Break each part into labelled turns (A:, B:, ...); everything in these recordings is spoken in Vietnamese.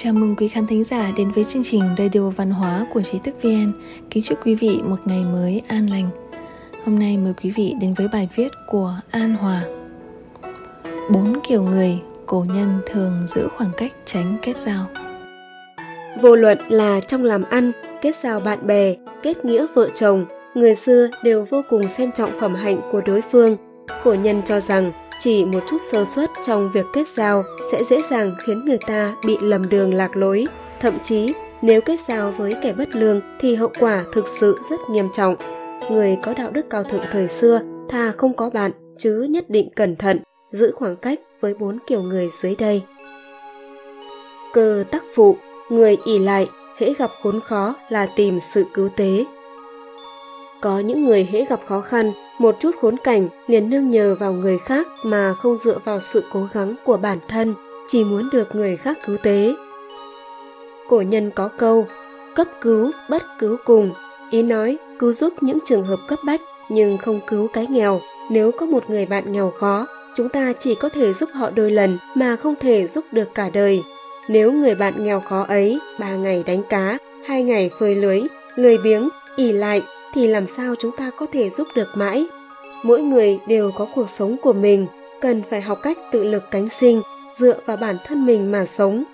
A: Chào mừng quý khán thính giả đến với chương trình Radio Văn hóa của Trí thức VN. Kính chúc quý vị một ngày mới an lành. Hôm nay mời quý vị đến với bài viết của An Hòa. Bốn kiểu người cổ nhân thường giữ khoảng cách tránh kết giao.
B: Vô luận là trong làm ăn, kết giao bạn bè, kết nghĩa vợ chồng, người xưa đều vô cùng xem trọng phẩm hạnh của đối phương. Cổ nhân cho rằng chỉ một chút sơ suất trong việc kết giao sẽ dễ dàng khiến người ta bị lầm đường lạc lối. Thậm chí, nếu kết giao với kẻ bất lương thì hậu quả thực sự rất nghiêm trọng. Người có đạo đức cao thượng thời xưa thà không có bạn, chứ nhất định cẩn thận, giữ khoảng cách với bốn kiểu người dưới đây. Cơ tắc phụ, người ỉ lại, hễ gặp khốn khó là tìm sự cứu tế. Có những người hễ gặp khó khăn một chút khốn cảnh, liền nương nhờ vào người khác mà không dựa vào sự cố gắng của bản thân, chỉ muốn được người khác cứu tế. Cổ nhân có câu, cấp cứu, bất cứu cùng. Ý nói, cứu giúp những trường hợp cấp bách, nhưng không cứu cái nghèo. Nếu có một người bạn nghèo khó, chúng ta chỉ có thể giúp họ đôi lần mà không thể giúp được cả đời. Nếu người bạn nghèo khó ấy, ba ngày đánh cá, hai ngày phơi lưới, lười biếng, ỉ lại, thì làm sao chúng ta có thể giúp được mãi? Mỗi người đều có cuộc sống của mình, cần phải học cách tự lực cánh sinh, dựa vào bản thân mình mà sống.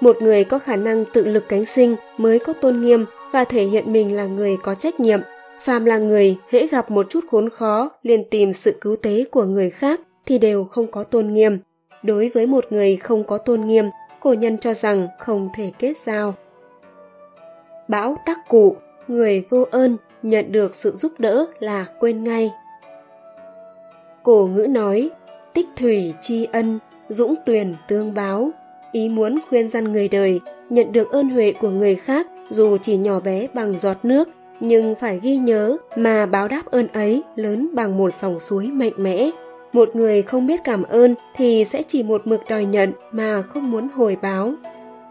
B: Một người có khả năng tự lực cánh sinh mới có tôn nghiêm và thể hiện mình là người có trách nhiệm. Phàm là người hễ gặp một chút khốn khó, liền tìm sự cứu tế của người khác thì đều không có tôn nghiêm. Đối với một người không có tôn nghiêm, cổ nhân cho rằng không thể kết giao. Bão tắc cụ người vô ơn nhận được sự giúp đỡ là quên ngay. Cổ ngữ nói, tích thủy tri ân, dũng tuyền tương báo. Ý muốn khuyên răn người đời nhận được ơn huệ của người khác, dù chỉ nhỏ bé bằng giọt nước, nhưng phải ghi nhớ mà báo đáp ơn ấy lớn bằng một dòng suối mạnh mẽ. Một người không biết cảm ơn thì sẽ chỉ một mực đòi nhận mà không muốn hồi báo.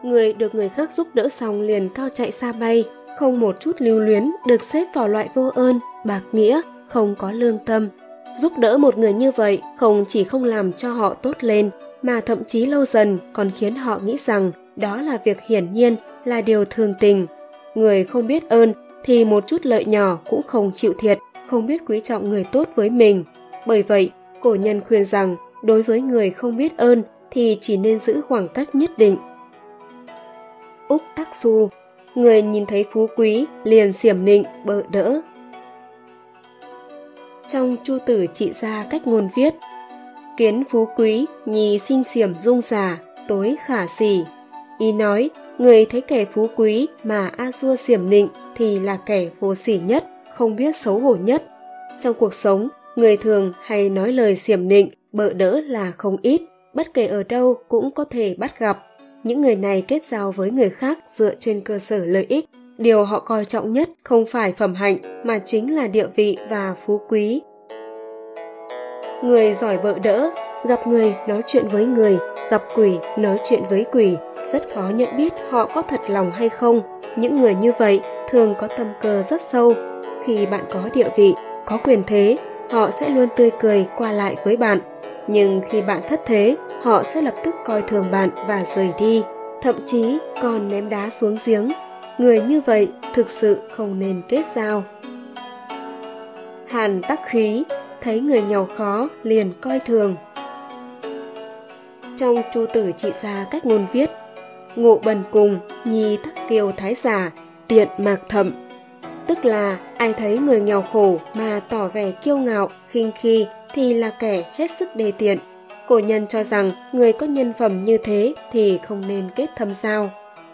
B: Người được người khác giúp đỡ xong liền cao chạy xa bay không một chút lưu luyến được xếp vào loại vô ơn, bạc nghĩa, không có lương tâm. Giúp đỡ một người như vậy không chỉ không làm cho họ tốt lên, mà thậm chí lâu dần còn khiến họ nghĩ rằng đó là việc hiển nhiên, là điều thường tình. Người không biết ơn thì một chút lợi nhỏ cũng không chịu thiệt, không biết quý trọng người tốt với mình. Bởi vậy, cổ nhân khuyên rằng đối với người không biết ơn thì chỉ nên giữ khoảng cách nhất định. Úc tắc su người nhìn thấy phú quý liền xiểm nịnh bợ đỡ. Trong chu tử trị ra cách ngôn viết, kiến phú quý, nhì sinh xiểm dung giả tối khả xỉ. Ý nói, người thấy kẻ phú quý mà a dua xiểm nịnh thì là kẻ vô sỉ nhất, không biết xấu hổ nhất. Trong cuộc sống, người thường hay nói lời xiểm nịnh bợ đỡ là không ít, bất kể ở đâu cũng có thể bắt gặp những người này kết giao với người khác dựa trên cơ sở lợi ích. Điều họ coi trọng nhất không phải phẩm hạnh, mà chính là địa vị và phú quý. Người giỏi bợ đỡ, gặp người nói chuyện với người, gặp quỷ nói chuyện với quỷ, rất khó nhận biết họ có thật lòng hay không. Những người như vậy thường có tâm cơ rất sâu. Khi bạn có địa vị, có quyền thế, họ sẽ luôn tươi cười qua lại với bạn. Nhưng khi bạn thất thế họ sẽ lập tức coi thường bạn và rời đi, thậm chí còn ném đá xuống giếng. Người như vậy thực sự không nên kết giao. Hàn tắc khí thấy người nghèo khó liền coi thường. Trong chu tử trị gia cách ngôn viết, ngộ bần cùng nhi tắc kiều thái giả tiện mạc thậm. Tức là ai thấy người nghèo khổ mà tỏ vẻ kiêu ngạo, khinh khi thì là kẻ hết sức đề tiện cổ nhân cho rằng người có nhân phẩm như thế thì không nên kết thâm giao.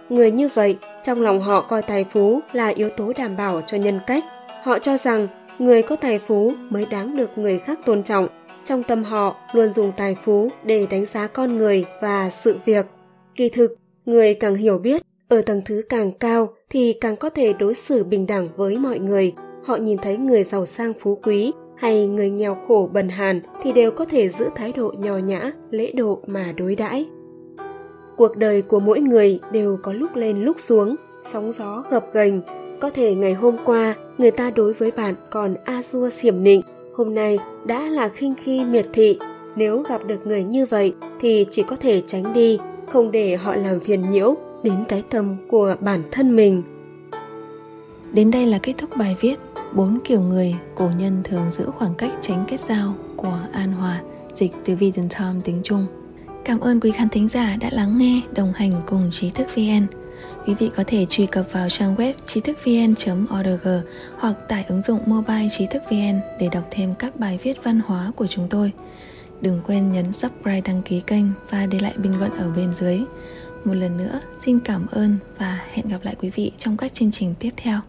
B: Người như vậy, trong lòng họ coi tài phú là yếu tố đảm bảo cho nhân cách. Họ cho rằng người có tài phú mới đáng được người khác tôn trọng. Trong tâm họ luôn dùng tài phú để đánh giá con người và sự việc. Kỳ thực, người càng hiểu biết, ở tầng thứ càng cao thì càng có thể đối xử bình đẳng với mọi người. Họ nhìn thấy người giàu sang phú quý hay người nghèo khổ bần hàn thì đều có thể giữ thái độ nho nhã, lễ độ mà đối đãi. Cuộc đời của mỗi người đều có lúc lên lúc xuống, sóng gió gập ghềnh. Có thể ngày hôm qua, người ta đối với bạn còn a dua xiểm nịnh, hôm nay đã là khinh khi miệt thị. Nếu gặp được người như vậy thì chỉ có thể tránh đi, không để họ làm phiền nhiễu đến cái tâm của bản thân mình.
A: Đến đây là kết thúc bài viết bốn kiểu người cổ nhân thường giữ khoảng cách tránh kết giao của An Hòa, dịch từ Vision Time tiếng Trung. Cảm ơn quý khán thính giả đã lắng nghe, đồng hành cùng trí thức VN. Quý vị có thể truy cập vào trang web trí thức vn.org hoặc tải ứng dụng mobile trí thức VN để đọc thêm các bài viết văn hóa của chúng tôi. Đừng quên nhấn subscribe đăng ký kênh và để lại bình luận ở bên dưới. Một lần nữa, xin cảm ơn và hẹn gặp lại quý vị trong các chương trình tiếp theo.